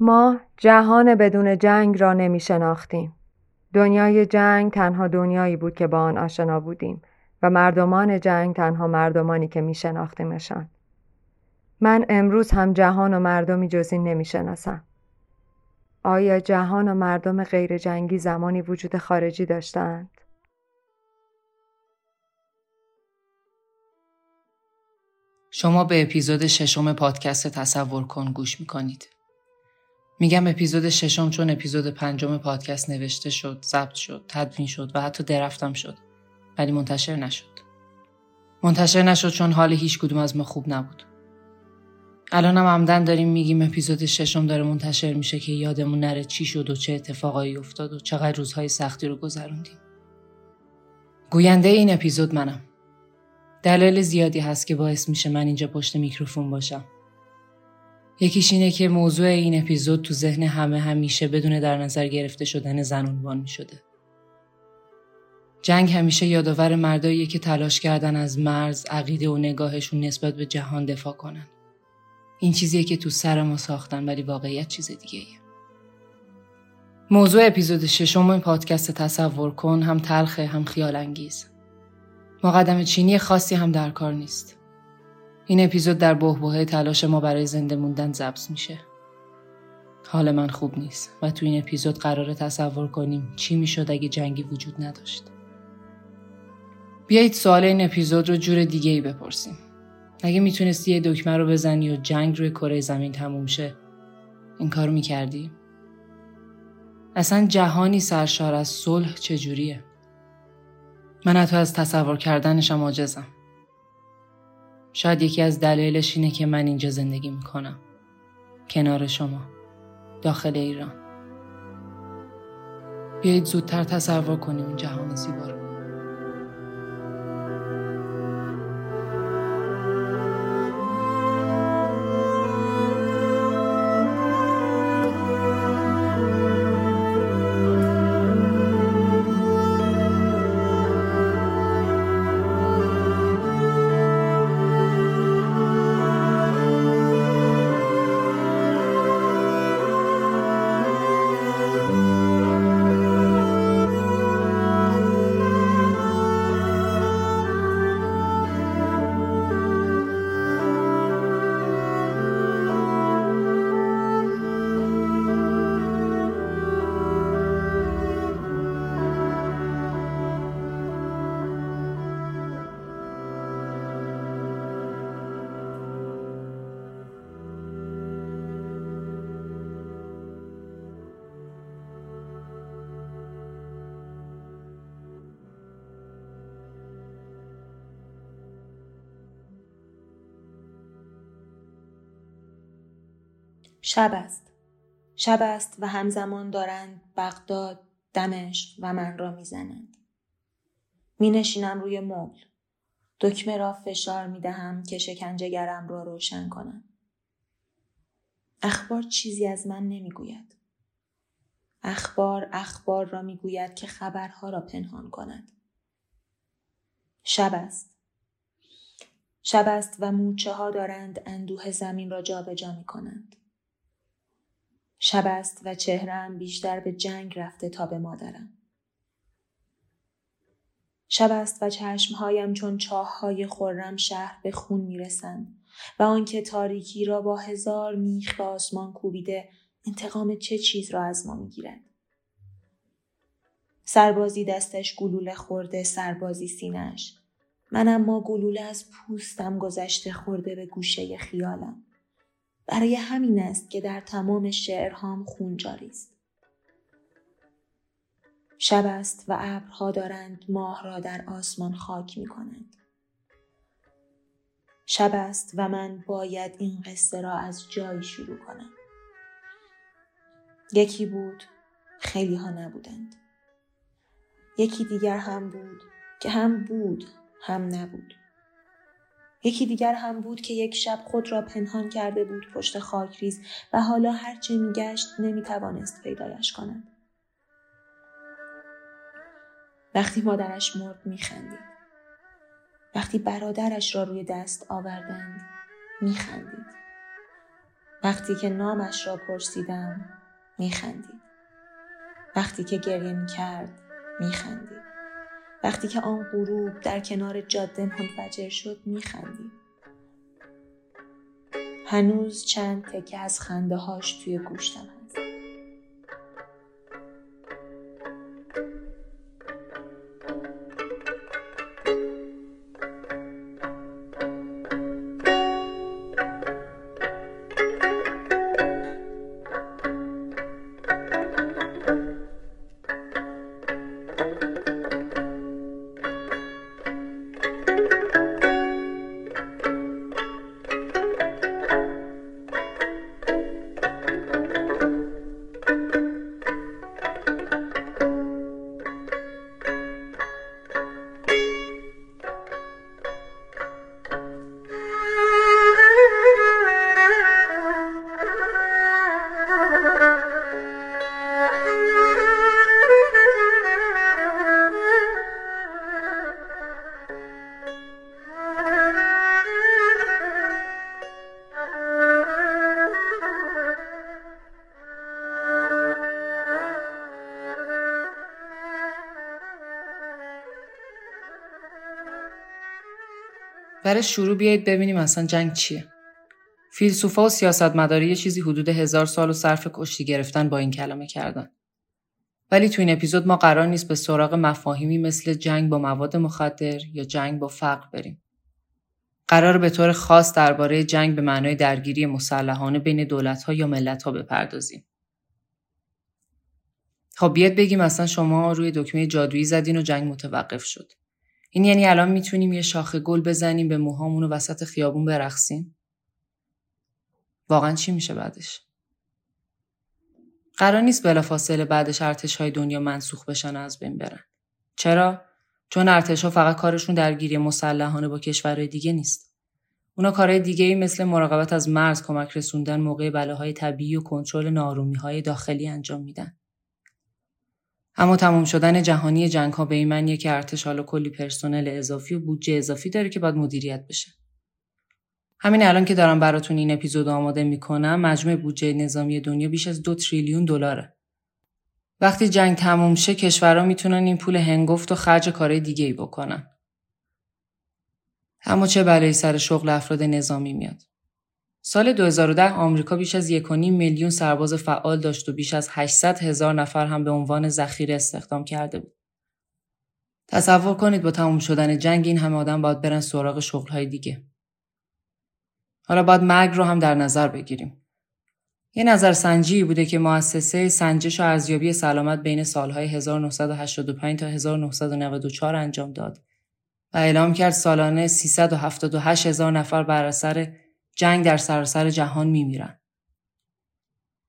ما جهان بدون جنگ را نمی شناختیم. دنیای جنگ تنها دنیایی بود که با آن آشنا بودیم و مردمان جنگ تنها مردمانی که می شناختیمشان. من امروز هم جهان و مردمی جز این نمی شناسم. آیا جهان و مردم غیر جنگی زمانی وجود خارجی داشتند؟ شما به اپیزود ششم پادکست تصور کن گوش می‌کنید. میگم اپیزود ششم چون اپیزود پنجم پادکست نوشته شد، ضبط شد، تدوین شد و حتی درفتم شد. ولی منتشر نشد. منتشر نشد چون حال هیچ کدوم از ما خوب نبود. الان هم عمدن داریم میگیم اپیزود ششم داره منتشر میشه که یادمون نره چی شد و چه اتفاقایی افتاد و چقدر روزهای سختی رو گذروندیم. گوینده این اپیزود منم. دلایل زیادی هست که باعث میشه من اینجا پشت میکروفون باشم. یکیش اینه که موضوع این اپیزود تو ذهن همه همیشه بدون در نظر گرفته شدن زن عنوان می شده. جنگ همیشه یادآور مرداییه که تلاش کردن از مرز، عقیده و نگاهشون نسبت به جهان دفاع کنن. این چیزیه که تو سر ما ساختن ولی واقعیت چیز دیگه ایه. موضوع اپیزود ششم پادکست تصور کن هم تلخه هم خیال انگیز. مقدم چینی خاصی هم در کار نیست. این اپیزود در بهبهه تلاش ما برای زنده موندن ضبط میشه. حال من خوب نیست و تو این اپیزود قرار تصور کنیم چی می‌شد اگه جنگی وجود نداشت. بیایید سوال این اپیزود رو جور دیگه ای بپرسیم. اگه می‌تونستی یه دکمه رو بزنی و جنگ روی کره زمین تموم شه این کارو می‌کردی؟ اصلا جهانی سرشار از صلح چجوریه؟ من حتی از تصور کردنشم عاجزم. شاید یکی از دلایلش اینه که من اینجا زندگی می‌کنم. کنار شما. داخل ایران. بیایید زودتر تصور کنیم این جهان زیبا رو. شب است. شب است و همزمان دارند بغداد، دمشق و من را می‌زنند. می نشینم روی مبل. دکمه را فشار می دهم که شکنجهگرم را روشن کنم. اخبار چیزی از من نمی‌گوید. اخبار اخبار را می‌گوید که خبرها را پنهان کند. شب است. شب است و موچه ها دارند اندوه زمین را جابجا می کنند. شب است و چهرم بیشتر به جنگ رفته تا به مادرم. شب است و چشمهایم چون چاه های خورم شهر به خون می‌رسند و آنکه تاریکی را با هزار میخ به آسمان کوبیده انتقام چه چیز را از ما می‌گیرد. سربازی دستش گلوله خورده سربازی سینش من اما گلوله از پوستم گذشته خورده به گوشه خیالم. برای همین است که در تمام شعرهام خون جاری است. شب است و ابرها دارند ماه را در آسمان خاک می کنند. شب است و من باید این قصه را از جایی شروع کنم. یکی بود خیلی ها نبودند. یکی دیگر هم بود که هم بود هم نبود. یکی دیگر هم بود که یک شب خود را پنهان کرده بود پشت خاکریز و حالا هرچه میگشت نمی‌توانست پیدایش کند. وقتی مادرش مرد میخندید. وقتی برادرش را روی دست آوردند میخندید. وقتی که نامش را پرسیدم میخندید وقتی که گریه می‌کرد میخندید وقتی که آن غروب در کنار جاده منفجر شد میخندید هنوز چند تکه از خنده هاش توی گوشتم برای شروع بیایید ببینیم اصلا جنگ چیه. فیلسوفا و سیاستمداری یه چیزی حدود هزار سال و صرف کشتی گرفتن با این کلمه کردن. ولی تو این اپیزود ما قرار نیست به سراغ مفاهیمی مثل جنگ با مواد مخدر یا جنگ با فقر بریم. قرار به طور خاص درباره جنگ به معنای درگیری مسلحانه بین دولت‌ها یا ملت‌ها بپردازیم. خب بیاد بگیم اصلا شما روی دکمه جادویی زدین و جنگ متوقف شد. این یعنی الان می‌تونیم یه شاخه گل بزنیم به موهامون و وسط خیابون برقصیم؟ واقعا چی میشه بعدش؟ قرار نیست بلافاصله بعدش ارتش های دنیا منسوخ بشن از بین برن. چرا؟ چون ارتش ها فقط کارشون درگیری مسلحانه با کشورهای دیگه نیست. اونا کارهای دیگه ای مثل مراقبت از مرز کمک رسوندن موقع بلاهای طبیعی و کنترل نارومی های داخلی انجام میدن. اما تموم شدن جهانی جنگ ها به این معنیه که ارتش حالا کلی پرسنل اضافی و بودجه اضافی داره که باید مدیریت بشه. همین الان که دارم براتون این اپیزود آماده می‌کنم مجموع بودجه نظامی دنیا بیش از دو تریلیون دلاره. وقتی جنگ تموم شه کشورها می‌تونن این پول هنگفت و خرج کارهای دیگه ای بکنن. اما چه بلایی سر شغل افراد نظامی میاد؟ سال 2010 آمریکا بیش از 1.5 میلیون سرباز فعال داشت و بیش از 800 هزار نفر هم به عنوان ذخیره استخدام کرده بود. تصور کنید با تموم شدن جنگ این همه آدم باید برن سراغ شغلهای دیگه. حالا باید مرگ رو هم در نظر بگیریم. یه نظر سنجی بوده که مؤسسه سنجش و ارزیابی سلامت بین سالهای 1985 تا 1994 انجام داد و اعلام کرد سالانه 378 هزار نفر بر اثر جنگ در سراسر جهان میمیرن.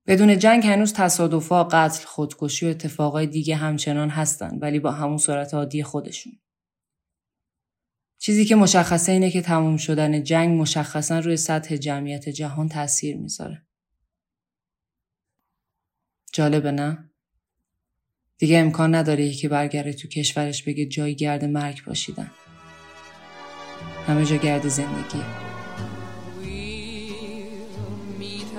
بدون جنگ هنوز تصادفا، قتل، خودکشی و اتفاقای دیگه همچنان هستن ولی با همون صورت عادی خودشون. چیزی که مشخصه اینه که تموم شدن جنگ مشخصا روی سطح جمعیت جهان تاثیر می‌ذاره. جالبه نه؟ دیگه امکان نداره یکی برگره تو کشورش بگه جای گرد مرگ باشیدن. همه جا گرد زندگیه.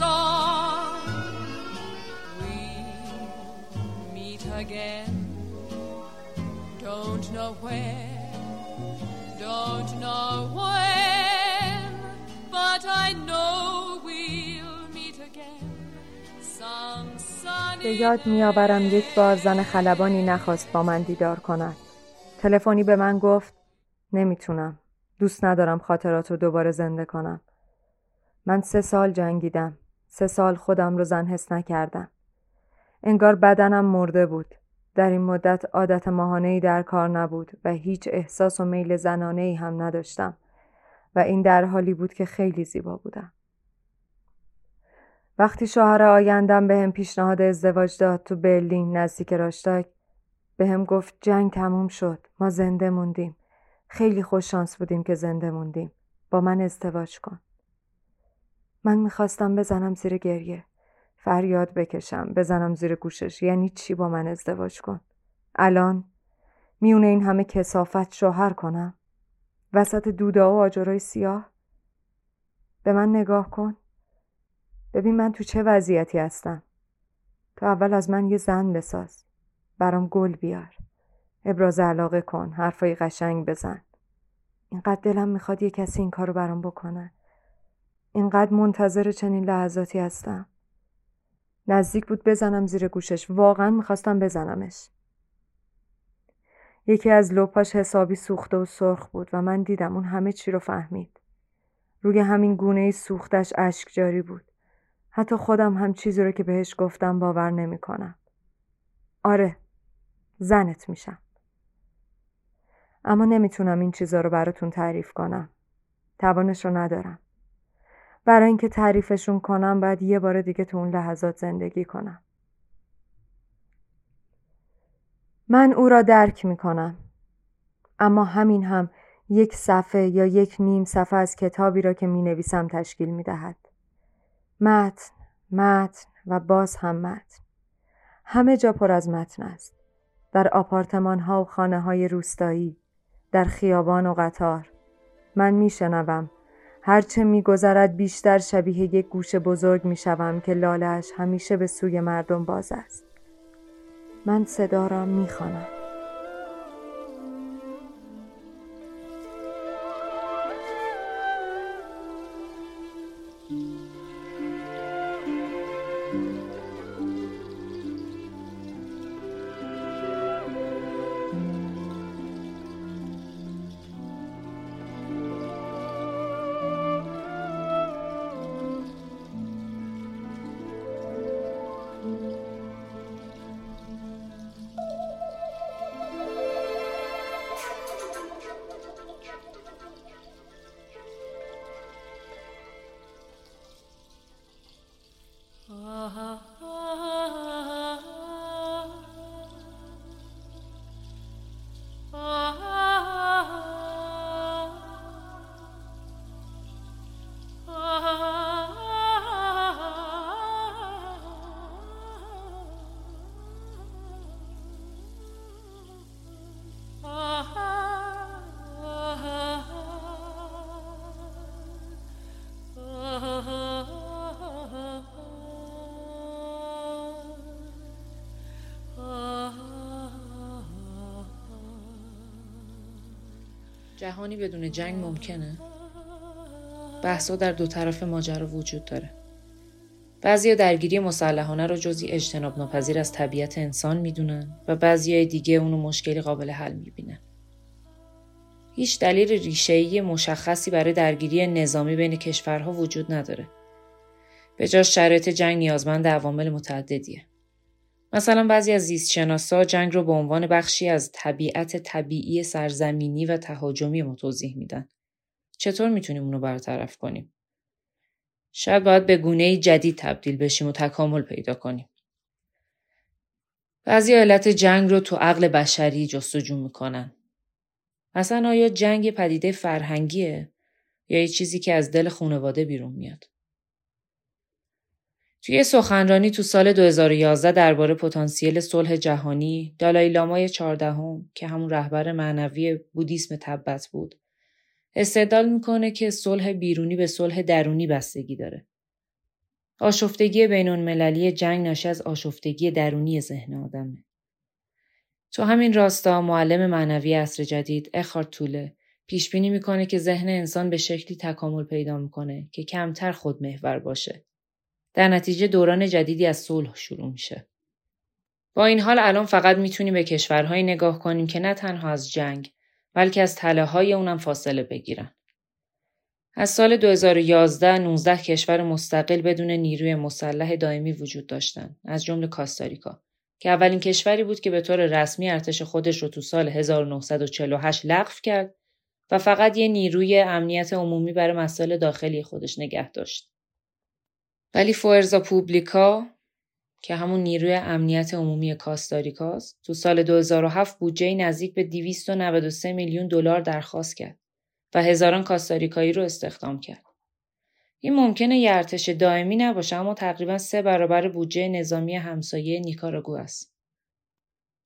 song. We'll meet again. Don't know where, don't know when, but I know we'll meet again. Some به یاد میآورم یک بار زن خلبانی نخواست با من دیدار کند. تلفنی به من گفت نمی‌تونم. دوست ندارم خاطرات رو دوباره زنده کنم. من سه سال جنگیدم. سه سال خودم رو زن حس نکردم. انگار بدنم مرده بود. در این مدت عادت ماهانه‌ای در کار نبود و هیچ احساس و میل زنانه‌ای هم نداشتم و این در حالی بود که خیلی زیبا بودم. وقتی شوهر آیندم به هم پیشنهاد ازدواج داد تو برلین نزدیک راشتاک به هم گفت جنگ تموم شد ما زنده موندیم خیلی خوش شانس بودیم که زنده موندیم با من ازدواج کن من می‌خواستم بزنم زیر گریه. فریاد بکشم بزنم زیر گوشش. یعنی چی با من ازدواج کن؟ الان؟ میونه این همه کسافت شوهر کنم؟ وسط دودا و آجرای سیاه؟ به من نگاه کن. ببین من تو چه وضعیتی هستم. تو اول از من یه زن بساز. برام گل بیار. ابراز علاقه کن. حرفای قشنگ بزن. اینقدر دلم می‌خواد یه کسی این کارو برام بکنه. اینقدر منتظر چنین لحظاتی هستم نزدیک بود بزنم زیر گوشش واقعا می‌خواستم بزنمش یکی از لپاش حسابی سوخته و سرخ بود و من دیدم اون همه چی رو فهمید روی همین گونه سوختش اشک جاری بود حتی خودم هم چیزی رو که بهش گفتم باور نمی‌کنم. آره زنت میشم. اما نمی‌تونم این چیزا رو براتون تعریف کنم. توانش رو ندارم. برای اینکه تعریفشون کنم باید یه بار دیگه تو اون لحظات زندگی کنم. من او را درک می‌کنم. اما همین هم یک صفحه یا یک نیم صفحه از کتابی را که می نویسم تشکیل می دهد. متن، متن و باز هم متن. همه جا پر از متن است. در آپارتمان ها و خانه های روستایی، در خیابان و قطار. من میشنوم هرچه میگذرد بیشتر شبیه یک گوش بزرگ می‌شوم که لالش همیشه به سوی مردم باز است. من صدا را می‌خوانم. جهانی بدون جنگ ممکنه؟ بحثا در دو طرف ماجرا وجود داره. بعضی درگیری مسلحانه رو جزی اجتناب ناپذیر از طبیعت انسان می‌دونن و بعضی دیگه اونو مشکلی قابل حل می‌بینن. هیچ دلیل ریشه‌ای مشخصی برای درگیری نظامی بین کشورها وجود نداره. به جاش شرایط جنگ نیازمند عوامل متعددیه. مثلا بعضی از زیستشناسا جنگ رو به عنوان بخشی از طبیعت طبیعی سرزمینی و تهاجمی ما توضیح میدن. چطور می‌تونیم اونو برطرف کنیم؟ شاید باید به گونه جدید تبدیل بشیم و تکامل پیدا کنیم. بعضی علت جنگ رو تو عقل بشری جستجو می‌کنن. مثلا آیا جنگ پدیده فرهنگیه یا یه چیزی که از دل خانواده بیرون میاد؟ توی سخنرانی تو سال 2011 درباره پتانسیل صلح جهانی دالای لامای چهاردهم که همون رهبر معنوی بودیسم تبت بود استدلال می‌کنه که صلح بیرونی به صلح درونی بستگی داره. آشفتگی بین المللی جنگ ناشی از آشفتگی درونی ذهن آدمه. تو همین راستا معلم معنوی عصر جدید اخارت طوله پیش بینی می‌کنه که ذهن انسان به شکلی تکامل پیدا می‌کنه که کمتر خودمحور باشه در نتیجه دوران جدیدی از صلح شروع میشه. با این حال الان فقط می‌تونیم به کشورهایی نگاه کنیم که نه تنها از جنگ بلکه از تله های اونم فاصله بگیرن. از سال 2011 19 کشور مستقل بدون نیروی مسلح دائمی وجود داشتند از جمله کاستاریکا که اولین کشوری بود که به طور رسمی ارتش خودش رو تو سال 1948 لغو کرد و فقط یه نیروی امنیت عمومی برای مسائل داخلی خودش نگه داشت. ولی فورزا پوبلیکا که همون نیروی امنیت عمومی کاستاریکاست تو سال 2007 بودجه نزدیک به 293 میلیون دلار درخواست کرد و هزاران کاستاریکایی رو استخدام کرد. این ممکنه یه ارتش دائمی نباشه اما تقریبا سه برابر بودجه نظامی همسایه نیکاراگو است.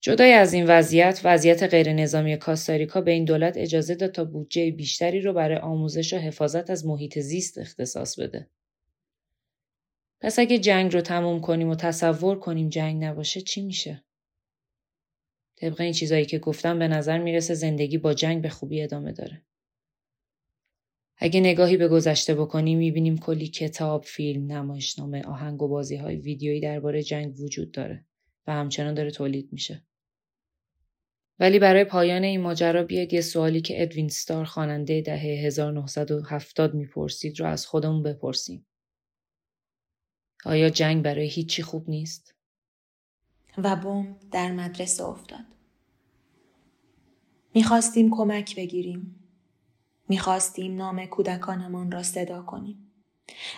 جدای از این وضعیت، وضعیت غیر نظامی کاستاریکا به این دولت اجازه داد تا بودجه بیشتری رو برای آموزش و حفاظت از محیط زیست اختصاص بده. پس اگه جنگ رو تموم کنیم و تصور کنیم جنگ نباشه چی میشه؟ طبق این چیزایی که گفتم به نظر می‌رسه زندگی با جنگ به خوبی ادامه داره. اگه نگاهی به گذشته بکنیم می‌بینیم کلی کتاب، فیلم، نمایشنامه، آهنگ و بازی های ویدیویی درباره جنگ وجود داره و همچنان داره تولید میشه. ولی برای پایان این ماجرا بیاید یه سوالی که ادوین ستار خواننده دهه 1970 می‌پرسید رو از خودمون بپرسیم. آیا جنگ برای هیچی خوب نیست؟ و بمب در مدرسه افتاد. می‌خواستیم کمک بگیریم. می‌خواستیم نام کودکانمان را صدا کنیم.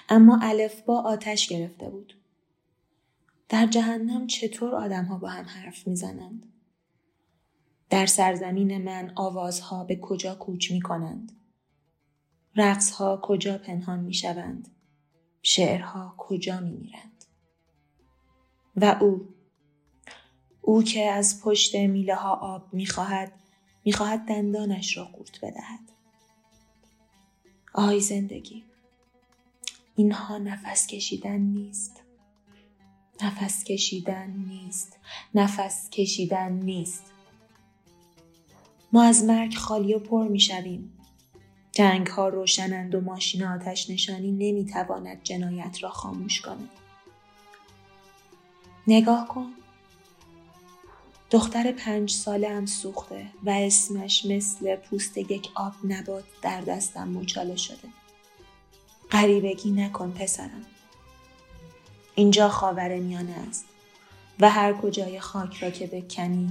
اما الف با آتش گرفته بود. در جهنم چطور آدمها با هم حرف می‌زنند؟ در سرزمین من آوازها به کجا کوچ می کنند؟ رقصها کجا پنهان می شوند؟ شعرها کجا می میرند؟ و او او که از پشت میله ها آب می خواهد می خواهد دندانش را قورت بدهد. آی زندگی اینها نفس کشیدن نیست. نفس کشیدن نیست. نفس کشیدن نیست. ما از مرگ خالی و پر می شویم. جنگ ها روشنند و ماشین آتش نشانی نمی تواند جنایت را خاموش کند. نگاه کن. دختر پنج ساله هم سوخته و اسمش مثل پوست یک آب نبات در دستم مچاله شده. غریبگی نکن پسرم. اینجا خاور میانه است و هر کجای خاک را که بکنی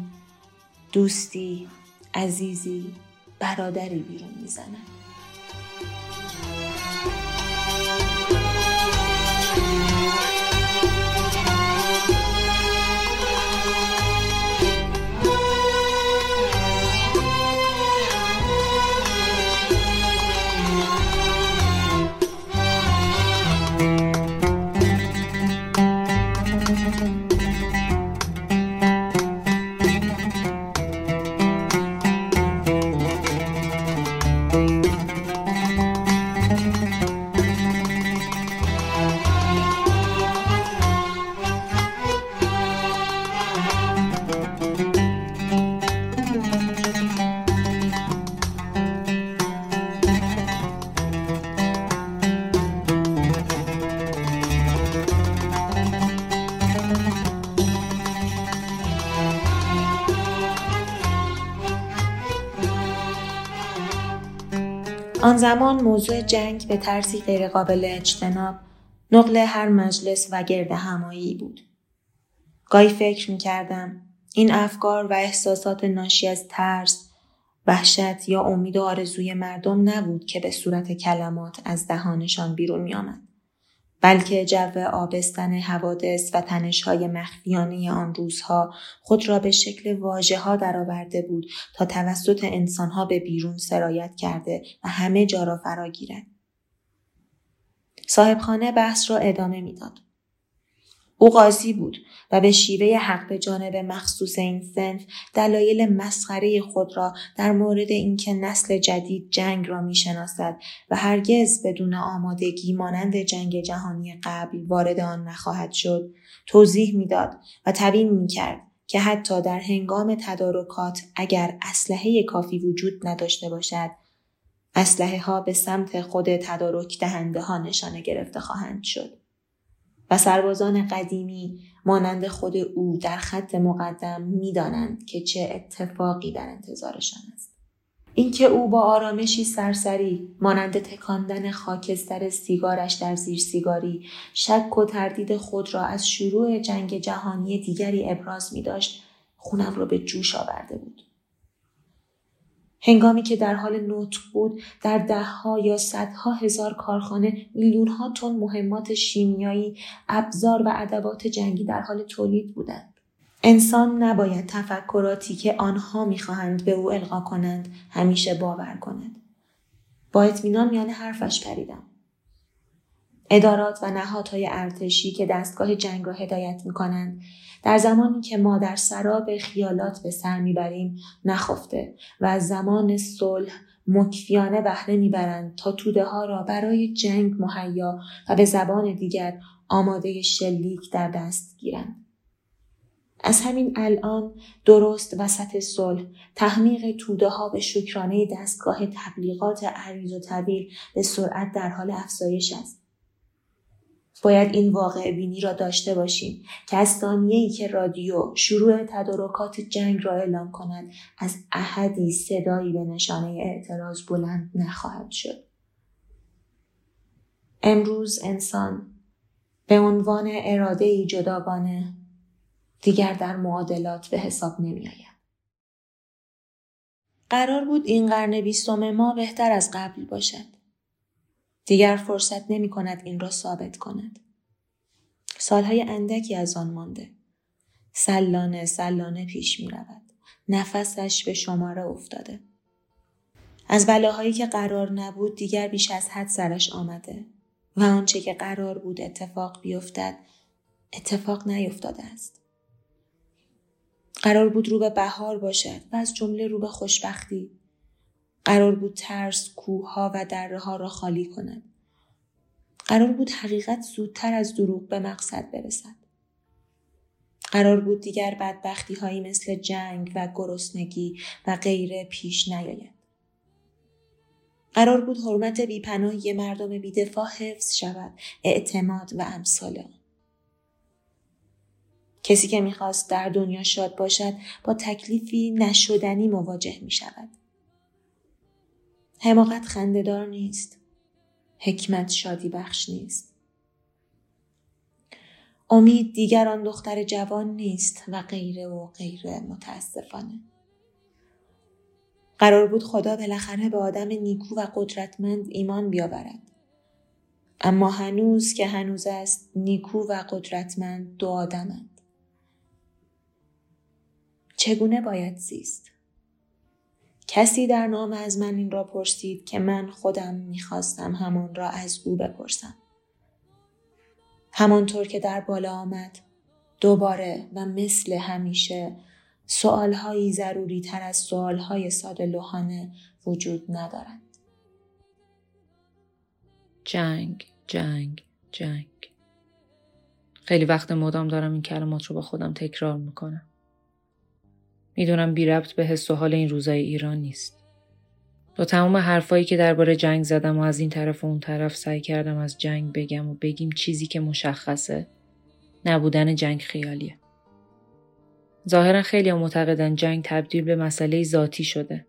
دوستی عزیزی برادری بیرون می‌زنن آن زمان موضوع جنگ به ترسی غیرقابل اجتناب نقل هر مجلس و گرد همایی بود. گاهی فکر می کردم این افکار و احساسات ناشی از ترس، وحشت یا امید و آرزوی مردم نبود که به صورت کلمات از دهانشان بیرون می آمد. بلکه جو آبستن حوادث و تنشهای مخفیانه آن روزها خود را به شکل واجه ها درآورده بود تا توسط انسانها به بیرون سرایت کرده و همه جا را فرا گیرد. صاحبخانه بحث را ادامه می‌داد. او قاضی بود و به شیوه حق به جانب مخصوص این سنف دلایل مسخره خود را در مورد اینکه نسل جدید جنگ را می‌شناسد و هرگز بدون آمادگی مانند جنگ جهانی قبل وارد آن نخواهد شد توضیح می‌داد و تبیین می‌کرد که حتی در هنگام تدارکات اگر اسلحه کافی وجود نداشته باشد اسلحه ها به سمت خود تدارک دهنده ها نشانه گرفته خواهند شد. و سربازان قدیمی مانند خود او در خط مقدم می‌دانند که چه اتفاقی در انتظارشان است اینکه او با آرامشی سرسری مانند تکاندن خاکستر سیگارش در زیر سیگاری شک و تردید خود را از شروع جنگ جهانی دیگری ابراز می داشت خونم را به جوش آورده بود. هنگامی که در حال نطق بود در دهها یا صدها هزار کارخانه میلیونها تن مهمات شیمیایی ابزار و ادوات جنگی در حال تولید بودند. انسان نباید تفکراتی که آنها می‌خواهند به او القا کنند همیشه باور کند. با اطمینان میان حرفش پریدم. ادارات و نهادهای ارتشی که دستگاه جنگ را هدایت می کنند در زمانی که ما در سراب خیالات به سر می‌بریم نخفته و از زمان صلح مکفیانه بهره می‌برند تا توده ها را برای جنگ مهیا و به زبان دیگر آماده شلیک در دست گیرند. از همین الان درست وسط صلح تحمیق توده ها به شکرانه دستگاه تبلیغات عریض و طویل به سرعت در حال افزایش است. باید این واقع بینی را داشته باشیم که از ثانیه که رادیو شروع تدارکات جنگ را اعلام کند از احدی صدایی به نشانه اعتراض بلند نخواهد شد. امروز انسان به عنوان اراده ای جداگانه دیگر در معادلات به حساب نمی آید. قرار بود این قرن بیستم ما بهتر از قبل باشد. دیگر فرصت نمی کند این را ثابت کند. سالهای اندکی از آن مانده. سلانه سلانه پیش می رود. نفسش به شماره افتاده. از بلاهایی که قرار نبود دیگر بیش از حد سرش آمده و آنچه که قرار بود اتفاق بیفتد اتفاق نیفتاده است. قرار بود رو به بهار باشد و از جمله رو به خوشبختی قرار بود ترس کوهها و دره ها را خالی کند. قرار بود حقیقت زودتر از دروغ به مقصد برسد. قرار بود دیگر بدبختی هایی مثل جنگ و گرسنگی و غیره پیش نیاید. قرار بود حرمت بیپناهی مردم بیدفاع حفظ شود اعتماد و امثال آن. کسی که می‌خواست در دنیا شاد باشد با تکلیفی نشدنی مواجه می شود. حماقت خندهدار نیست. حکمت شادی بخش نیست. امید دیگر آن دختر جوان نیست و غیره و غیره متاسفانه. قرار بود خدا بالاخره به آدم نیکو و قدرتمند ایمان بیاورد. اما هنوز که هنوز است نیکو و قدرتمند دو آدمند. چگونه باید زیست؟ کسی در نام از من این را پرسید که من خودم می‌خواستم همان را از او بپرسم. همانطور که در بالا آمد دوباره و مثل همیشه سوالهایی ضروری تر از سوالهای ساده لوحانه وجود ندارند. جنگ، جنگ، جنگ. خیلی وقت مدام دارم این کلمات رو با خودم تکرار می‌کنم. می‌دونم بی ربط به حس و حال این روزای ایران نیست. با تمام حرفایی که درباره جنگ زدم و از این طرف و اون طرف سعی کردم از جنگ بگم و بگیم چیزی که مشخصه نبودن جنگ خیالیه. ظاهرا خیلی معتقدن جنگ تبدیل به مسئله ذاتی شده.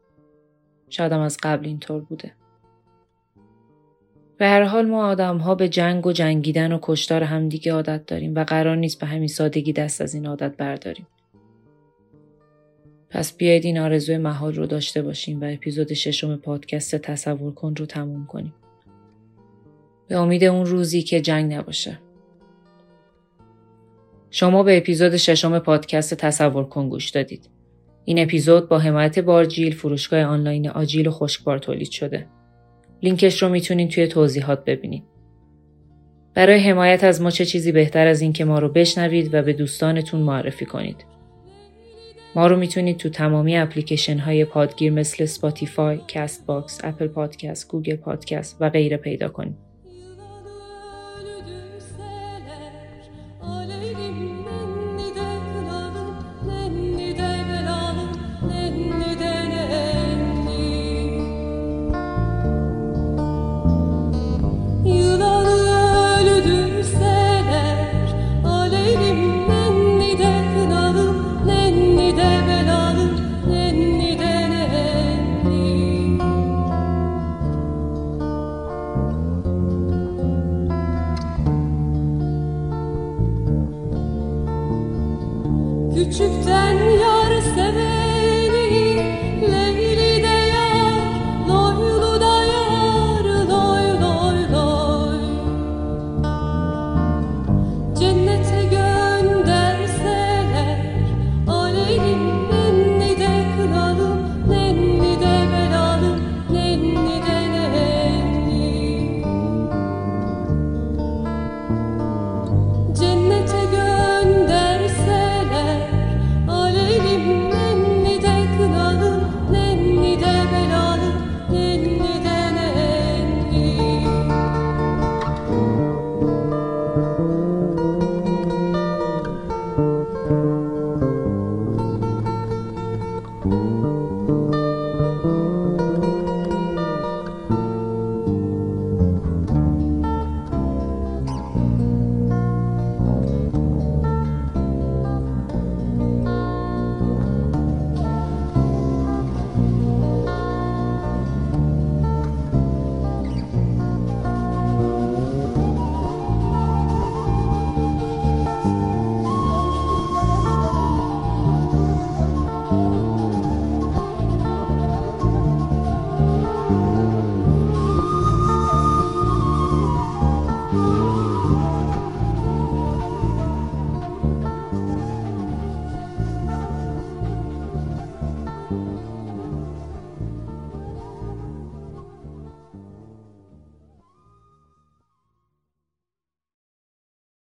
شادم از قبل اینطور بوده. به هر حال ما آدم ها به جنگ و جنگیدن و کشتار همدیگه عادت داریم و قرار نیست به همین سادگی دست از این عادت برداریم. پس بیایید این آرزوی محال رو داشته باشیم و اپیزود ششم پادکست تصور کن رو تموم کنیم. به امید اون روزی که جنگ نباشه. شما به اپیزود ششم پادکست تصور کن گوش دادید. این اپیزود با حمایت بارجیل فروشگاه آنلاین آجیل و خشکبار تولید شده. لینکش رو می‌تونید توی توضیحات ببینید. برای حمایت از ما چه چیزی بهتر از این که ما رو بشنوید و به دوستانتون معرفی کنید. ما رو می‌تونید تو تمامی اپلیکیشن های پادگیر مثل Spotify، Castbox، Apple Podcast، Google Podcast و غیره پیدا کنید. sen yar sever.